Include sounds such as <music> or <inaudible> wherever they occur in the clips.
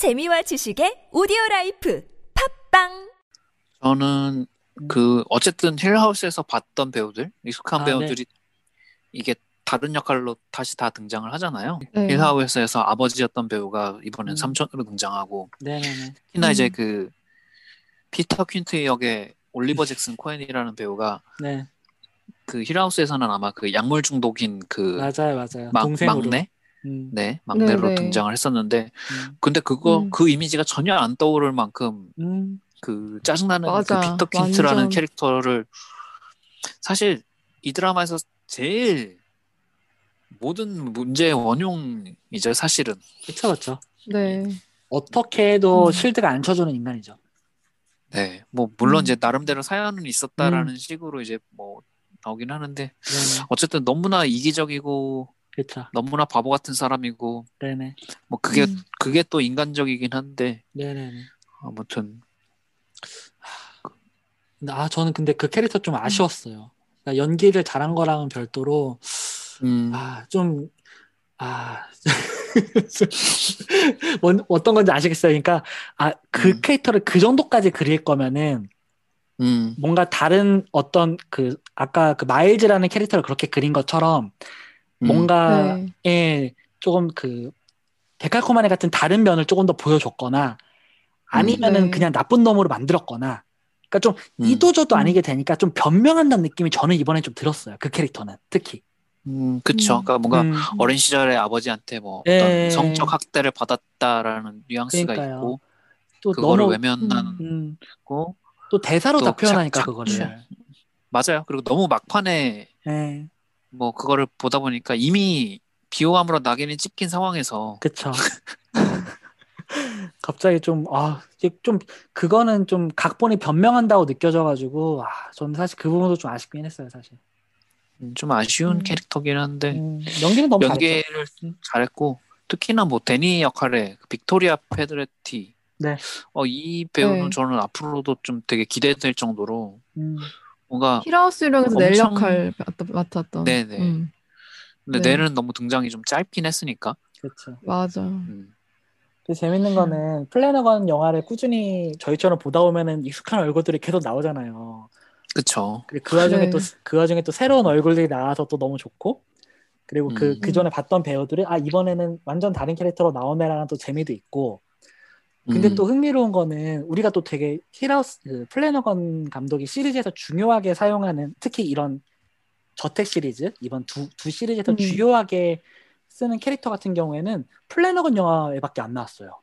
재미와 지식의 오디오 라이프 팟빵 저는 그 어쨌든 힐하우스에서 봤던 배우들 익숙한 아, 배우들이 이게 다른 역할로 다시 다 등장을 하잖아요. 네. 힐하우스에서 아버지였던 배우가 이번엔 음. 삼촌으로 등장하고 네네네. 특히나 음. 이제 그 피터 퀸트 역의 올리버 <laughs> 잭슨 코엔이라는 배우가 네 그 힐하우스에서는 아마 그 약물 중독인 그 맞아요 맞아요. 막, 동생으로. 막내 음, 네 막내로 네, 네. 등장을 했었는데 음, 근데 그거 음. 그 이미지가 전혀 안 떠오를 만큼 음, 그 짜증나는 그 맞아. 피터 퀸트라는 완전. 캐릭터를 사실 이 드라마에서 제일 모든 문제의 원흉이죠 사실은 그쵸 그쵸. 네. 어떻게 해도 음. 실드가 안 쳐주는 인간이죠. 네 뭐 물론 음. 이제 나름대로 사연은 있었다라는 음. 식으로 이제 뭐 나오긴 하는데 네네. 어쨌든 너무나 이기적이고 그쵸. 너무나 바보 같은 사람이고 네네. 뭐 그게 음. 그게 또 인간적이긴 한데 네네네. 아무튼 아 저는 근데 그 캐릭터 좀 아쉬웠어요. 그러니까 연기를 잘한 거랑은 별도로 음, 아좀 아. <laughs> 뭔, 어떤 건지 아시겠어요? 그러니까, 아, 그 음. 캐릭터를 그 정도까지 그릴 거면은, 음, 뭔가 다른 어떤 그, 아까 그 마일즈라는 캐릭터를 그렇게 그린 것처럼, 음. 뭔가에 네. 조금 그, 데칼코마니 같은 다른 면을 조금 더 보여줬거나, 아니면은 네. 그냥 나쁜 놈으로 만들었거나, 그러니까 좀 음. 이도저도 음. 아니게 되니까 좀 변명한다는 느낌이 저는 이번에 좀 들었어요. 그 캐릭터는 특히. 음, 그쵸. 음. 그러니까 뭔가 음, 어린 시절에 아버지한테 뭐 예. 어떤 성적 학대를 받았다라는 뉘앙스가 그러니까요. 있고 또 그거를 너무 외면하고 음, 또 대사로 또 다 표현하니까 착- 그거를. 착- <laughs> 맞아요. 그리고 너무 막판에 예, 뭐 그거를 보다 보니까 이미 비호감으로 낙인이 찍힌 상황에서 그쵸. 갑자기 좀, 아, 이게 좀, 그거는 좀 각본이 변명한다고 느껴져가지고, 아, 저는 사실 그 부분도 좀 아쉽긴 했어요, 사실. 음, 좀 아쉬운 음. 캐릭터긴 한데 음, 연기는 너무 잘했죠. 연기를 잘했고 특히나 뭐 데니 역할에 그 빅토리아 페드레티 네. 어, 이 배우는 네. 저는 앞으로도 좀 되게 기대될 정도로 음, 뭔가 유령에서 넬 엄청- 역할 맡- 맡았던. 네네. 음, 근데 네. 내는 너무 등장이 좀 짧긴 했으니까 그쵸. 맞아. 음. 근데 재밌는 거는 플래너건 영화를 꾸준히 저희처럼 보다 보면은 익숙한 얼굴들이 계속 나오잖아요. 그쵸 그리고 그 와중에 네. 또그 와중에 또 새로운 얼굴들이 나와서 또 너무 좋고 그리고 그 음. 그 전에 봤던 배우들이 아 이번에는 완전 다른 캐릭터로 나오네라는 또 재미도 있고 근데 음. 또 흥미로운 거는 우리가 또 되게 힐하우스 그 플래너건 감독이 시리즈에서 중요하게 사용하는 특히 이런 저택 시리즈 이번 두, 두 시리즈에서 음. 주요하게 쓰는 캐릭터 같은 경우에는 플래너건 영화에밖에 안 나왔어요.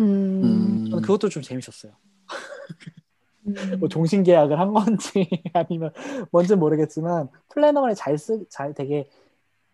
음. 음. 저는 그것도 좀 재밌었어요. 음. 뭐 종신 계약을 한 건지 <laughs> 아니면 뭔지 모르겠지만 플래너건이 잘 쓰, 잘 되게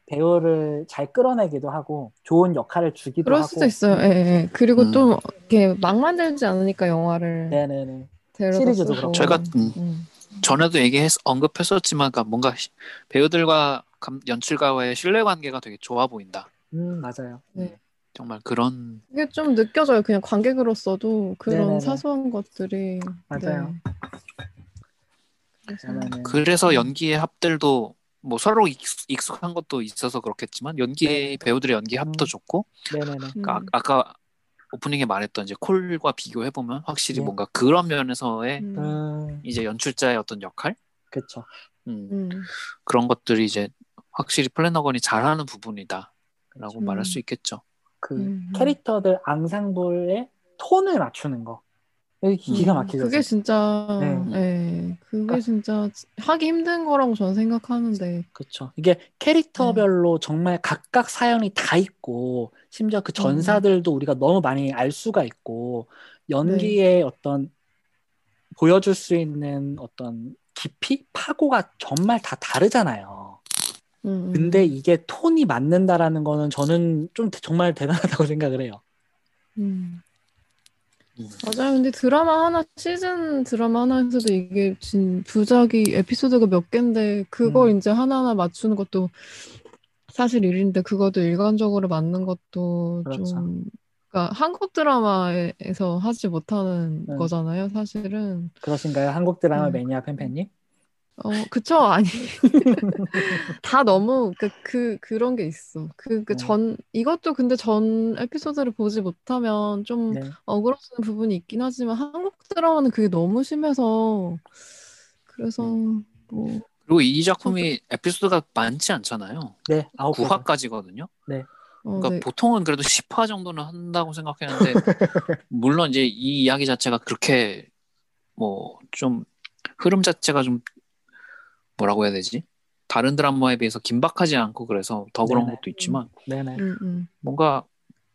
배우를 잘 끌어내기도 하고 좋은 역할을 주기도 그럴 하고. 수도 있어요. 예, 예. 그리고 음. 좀 이렇게 막 만들지 않으니까 영화를 네네네. 시리즈도. 그렇고. 저희가- 음. 음. 전에도 얘기했 언급했었지만 그러니까 뭔가 시- 배우들과 감- 연출가와의 신뢰 관계가 되게 좋아 보인다 음 맞아요. 네. 정말 그런 이게 좀 느껴져요. 그냥 관객으로서도 그런 네네네. 사소한 것들이. 맞아요. 네. 그래서 그래서 연기의 합들도 뭐 서로 익숙, 익숙한 것도 있어서 그렇겠지만 연기 배우들의 연기 합도 음. 좋고 네네네. 그러니까 음. 아, 까 오프닝에 말했던 이제 콜과 비교해 보면 확실히 네. 뭔가 그런 면에서의 음. 음 이제 연출자의 어떤 역할 그쵸. 음, 음. 그런 것들이 이제 확실히 플래너건이 잘하는 부분이다라고 그쵸. 말할 음. 수 있겠죠. 그 음. 캐릭터들 앙상블의 톤을 맞추는 거 기가 음, 막히죠. 그게 진짜, 네. 예, 그게 그러니까- 진짜 하기 힘든 거라고 저는 생각하는데, 그렇죠. 이게 캐릭터별로 네. 정말 각각 사연이 다 있고 심지어 음. 그 전사들도 우리가 너무 많이 알 수가 있고 네. 연기의 어떤 보여줄 수 있는 어떤 깊이 파고가 정말 다 다르잖아요. 음, 음. 근데 이게 톤이 맞는다라는 거는 저는 좀 정말 대단하다고 <laughs> 생각을 해요. 음. 음. 맞아요. 근데 드라마 하나, 시즌 드라마 하나에서도 이게 진 부작이 에피소드가 몇 개인데, 그걸 음. 이제 하나하나 맞추는 것도 사실 일인데, 그것도 일관적으로 맞는 것도 그렇죠. 좀, 그러니까 한국 드라마에서 하지 못하는 음. 거잖아요, 사실은. 그러신가요? 한국 드라마 음. 매니아 팬팬님? 어, 그쵸. <laughs> 아니. 다 너무, 그, 그, 그런 게 있어. 그, 그 음. 전, 이것도 근데 전 에피소드를 보지 못하면 좀 네. 억울해지는 부분이 있긴 하지만 한국 드라마는 그게 너무 심해서, 그래서, 뭐, 그리고 이 작품이 에피소드가 많지 않잖아요. 네, 아홉 개. 9화까지거든요. 어, 그러니까 네. 보통은 그래도 10화 정도는 한다고 생각했는데 <laughs> 물론 이제 이 이야기 자체가 그렇게 뭐 좀 흐름 자체가 좀 뭐라고 해야 되지? 다른 드라마에 비해서 긴박하지 않고 그래서 더 그런 네네. 것도 있지만 네네. 음, 음. 뭔가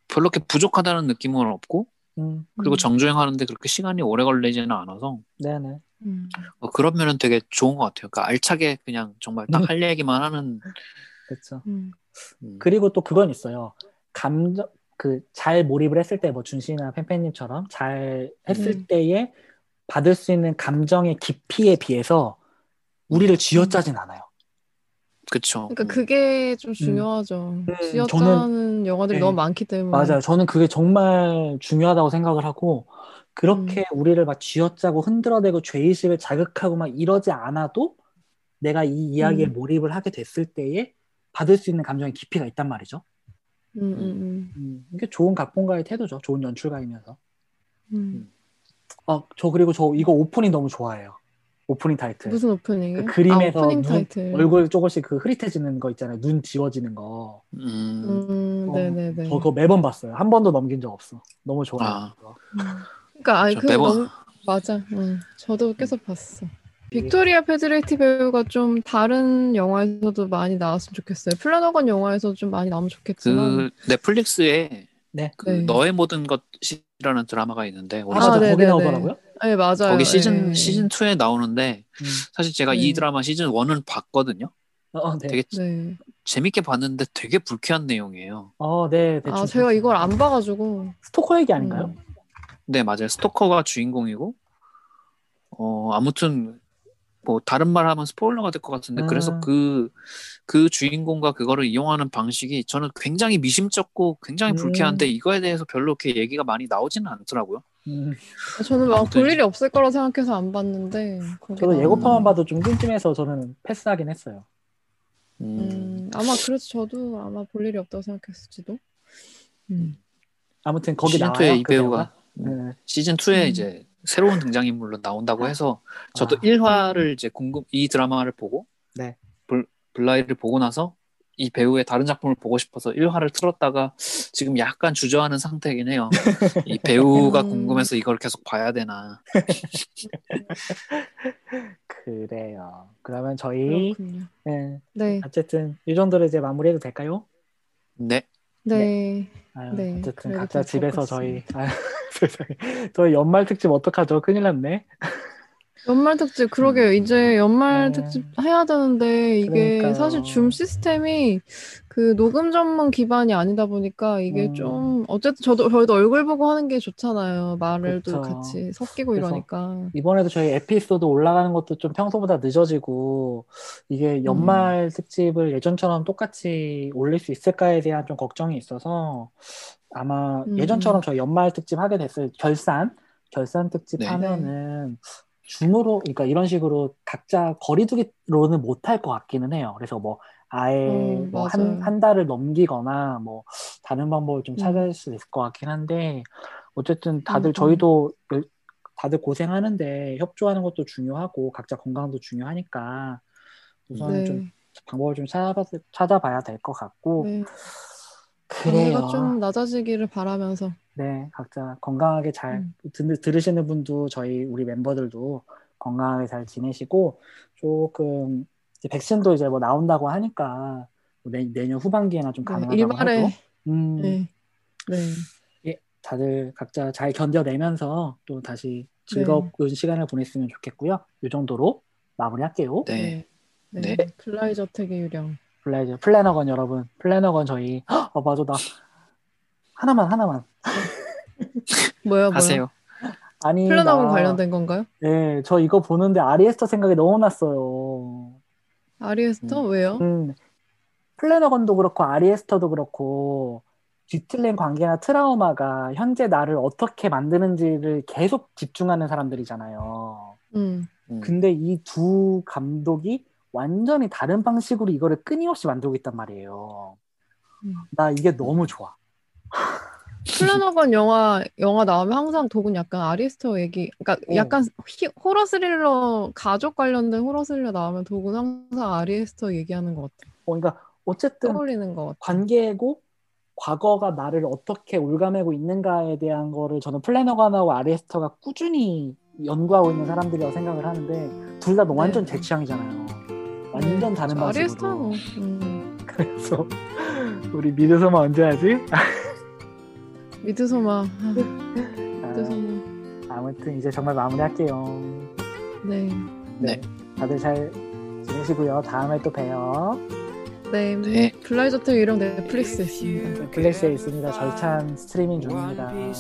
별로 이렇게 부족하다는 느낌은 없고 음, 그리고 음. 정주행하는데 그렇게 시간이 오래 걸리지는 않아서 네네. 음. 어, 그런 면은 되게 좋은 것 같아요. 그러니까 알차게 그냥 정말 딱 할 얘기만 하는 그렇죠. 음. 음, 그리고 또 그건 있어요. 감정 그 잘 몰입을 했을 때 뭐 준씨나 팬팬님처럼 잘 했을 음. 때에 받을 수 있는 감정의 깊이에 비해서 우리를 쥐어짜진 않아요. 그쵸. 그러니까 음. 그게 좀 중요하죠. 음, 쥐어짜는 영화들이 네. 너무 많기 때문에. 맞아요. 저는 그게 정말 중요하다고 생각을 하고 그렇게 음. 우리를 막 쥐어짜고 흔들어대고 죄의식을 자극하고 막 이러지 않아도 내가 이 이야기에 음. 몰입을 하게 됐을 때에 받을 수 있는 감정의 깊이가 있단 말이죠. 음, 음, 음, 이게 좋은 각본가의 태도죠. 좋은 연출가이면서. 음. 음. 어, 저 그리고 저 이거 오프닝 너무 좋아해요. 오프닝 타이틀. 무슨 오프닝이에요? 그 그림에서 아, 오프닝 눈- 타이틀. 얼굴 조금씩 그 흐릿해지는 거 있잖아요. 눈 지워지는 거. 음, 음, 어, 네네네. 저 그거 매번 봤어요. 한 번도 넘긴 적 없어. 너무 좋아요. 아. 그러니까 아니 저그 매번- 너무 맞아. 응. 저도 계속 봤어. 빅토리아 페드레티 배우가 좀 다른 영화에서도 많이 나왔으면 좋겠어요. 플라너건 영화에서 좀 많이 나오면 좋겠지만. 그 넷플릭스에 네. 그 네. 너의 모든 것이라는 드라마가 있는데 아. 아, 거기. 나오더라고요. 네 맞아요. 거기 시즌 네. 시즌 2에 나오는데 음. 사실 제가 네. 이 드라마 시즌 1은 봤거든요. 어, 어, 네. 되게 네. 재밌게 봤는데 되게 불쾌한 내용이에요. 어, 네. 대충 아 제가. 이걸 안 봐가지고. 스토커 얘기 아닌가요? 음. 네 맞아요. 스토커가 주인공이고 어 아무튼 뭐 다른 말 하면 스포일러가 될 것 같은데 음. 그래서 그그 주인공과 그거를 이용하는 방식이 저는 굉장히 미심쩍고 굉장히 음. 불쾌한데 이거에 대해서 별로 이렇게 얘기가 많이 나오지는 않더라고요. 음. 저는 막 아무튼 볼 일이 없을 거라 생각해서 안 봤는데. 저도 예고편만 봐도 좀 찜찜해서 저는 패스하긴 했어요. 음. 음, 아마 그래서 저도 아마 볼 일이 없다고 생각했을지도. 음. 아무튼 거기 시즌 나와요. 2에 이그 배우가 네. 시즌 2에 음. 이제 새로운 등장 인물로 나온다고 해서 저도 아. 1화를 이제 궁금 이 드라마를 보고 네. 블, 블라이를 보고 나서 이 배우의 다른 작품을 보고 싶어서 1화를 틀었다가 지금 약간 주저하는 상태이긴 해요. <laughs> 이 배우가 음. 궁금해서 이걸 계속 봐야 되나. <laughs> 그래요. 그러면 저희. 네. 네, 어쨌든 이 정도로 이제 마무리해도 될까요? 네. 네. 아유, 네, 어쨌든 각자 집에서 저희 세상에. <laughs> 저희 연말 특집 어떡하죠? 큰일 났네. 연말 특집 그러게요. 이제 연말 네. 특집 해야 되는데 이게 그러니까요. 사실 줌 시스템이 그 녹음 전문 기반이 아니다 보니까 이게 음. 좀 어쨌든 저도 저희도 얼굴 보고 하는 게 좋잖아요. 말을도 그쵸. 같이 섞이고 이러니까. 이번에도 저희 에피소드 올라가는 것도 좀 평소보다 늦어지고 이게 연말 특집을 예전처럼 똑같이 올릴 수 있을까에 대한 좀 걱정이 있어서 아마 음. 예전처럼 저희 연말 특집 하게 됐을 결산 결산 특집 네. 하면은 줌으로 그러니까 이런 식으로 각자 거리두기로는 못할 것 같기는 해요. 그래서 뭐 아예 음, 뭐한 달을 넘기거나 뭐 다른 방법을 좀 음. 찾을 수 있을 것 같긴 한데 어쨌든 다들 음, 저희도 열- 다들 고생하는데 협조하는 것도 중요하고 각자 건강도 중요하니까 우선은 네. 좀 방법을 좀 찾아봐, 찾아봐야 될 것 같고 네. 그래요. 좀 낮아지기를 바라면서. 네, 각자 건강하게 잘 음. 들, 들으시는 분도 저희 우리 멤버들도 건강하게 잘 지내시고 조금 이제 백신도 이제 뭐 나온다고 하니까 뭐 내, 내년 후반기에나 좀 네, 가능하다고 일말에 해도 음, 네. 네. 예, 다들 각자 잘 견뎌내면서 또 다시 즐거운 시간을 보냈으면 좋겠고요. 이 정도로 마무리할게요. 네. 네. 네. 블라이 저택의 유령. 플래저 플래너건 여러분, 플래너건 저희 어 맞아 나 하나만 하나만 뭐야? 하세요. 아니 나- 관련된 건가요? 네, 저 이거 보는데 아리 애스터 생각이 너무 났어요. 아리에스터? 음. 왜요? 음, 플래너건도 그렇고 아리에스터도 그렇고 뒤틀린 관계나 트라우마가 현재 나를 어떻게 만드는지를 계속 집중하는 사람들이잖아요. 음. 음. 근데 이 두 감독이 완전히 다른 방식으로 이거를 끊임없이 만들고 있단 말이에요. 음. 나 이게 너무 좋아. 플래너건 영화 영화 나오면 항상 독은 약간 아리스터 얘기, 그러니까 어. 약간 히- 호러 스릴러 가족 관련된 호러 스릴러 나오면 독은 항상 아리스터 얘기하는 것 같아. 어, 그러니까 어쨌든 떠올리는 것 같아. 관계고 과거가 나를 어떻게 올가매고 있는가에 대한 거를 저는 플래너건하고 아리에스터가 꾸준히 연구하고 있는 사람들이라고 생각을 하는데 둘다 네. 완전 제 취향이잖아요. 완전 다른 방식으로. 아리스터는 음, <laughs> 그래서 우리 미드소마 언제 하지? 미드소마, 아, 아, 미드소마. 아무튼 이제 정말 마무리할게요. 네, 네. 다들 잘 지내시고요. 다음에 또 봬요. 네. 네. 블라이저트 유령 넷플릭스에 있습니다. 넷플릭스에 있습니다. 절찬 스트리밍 중입니다. 네.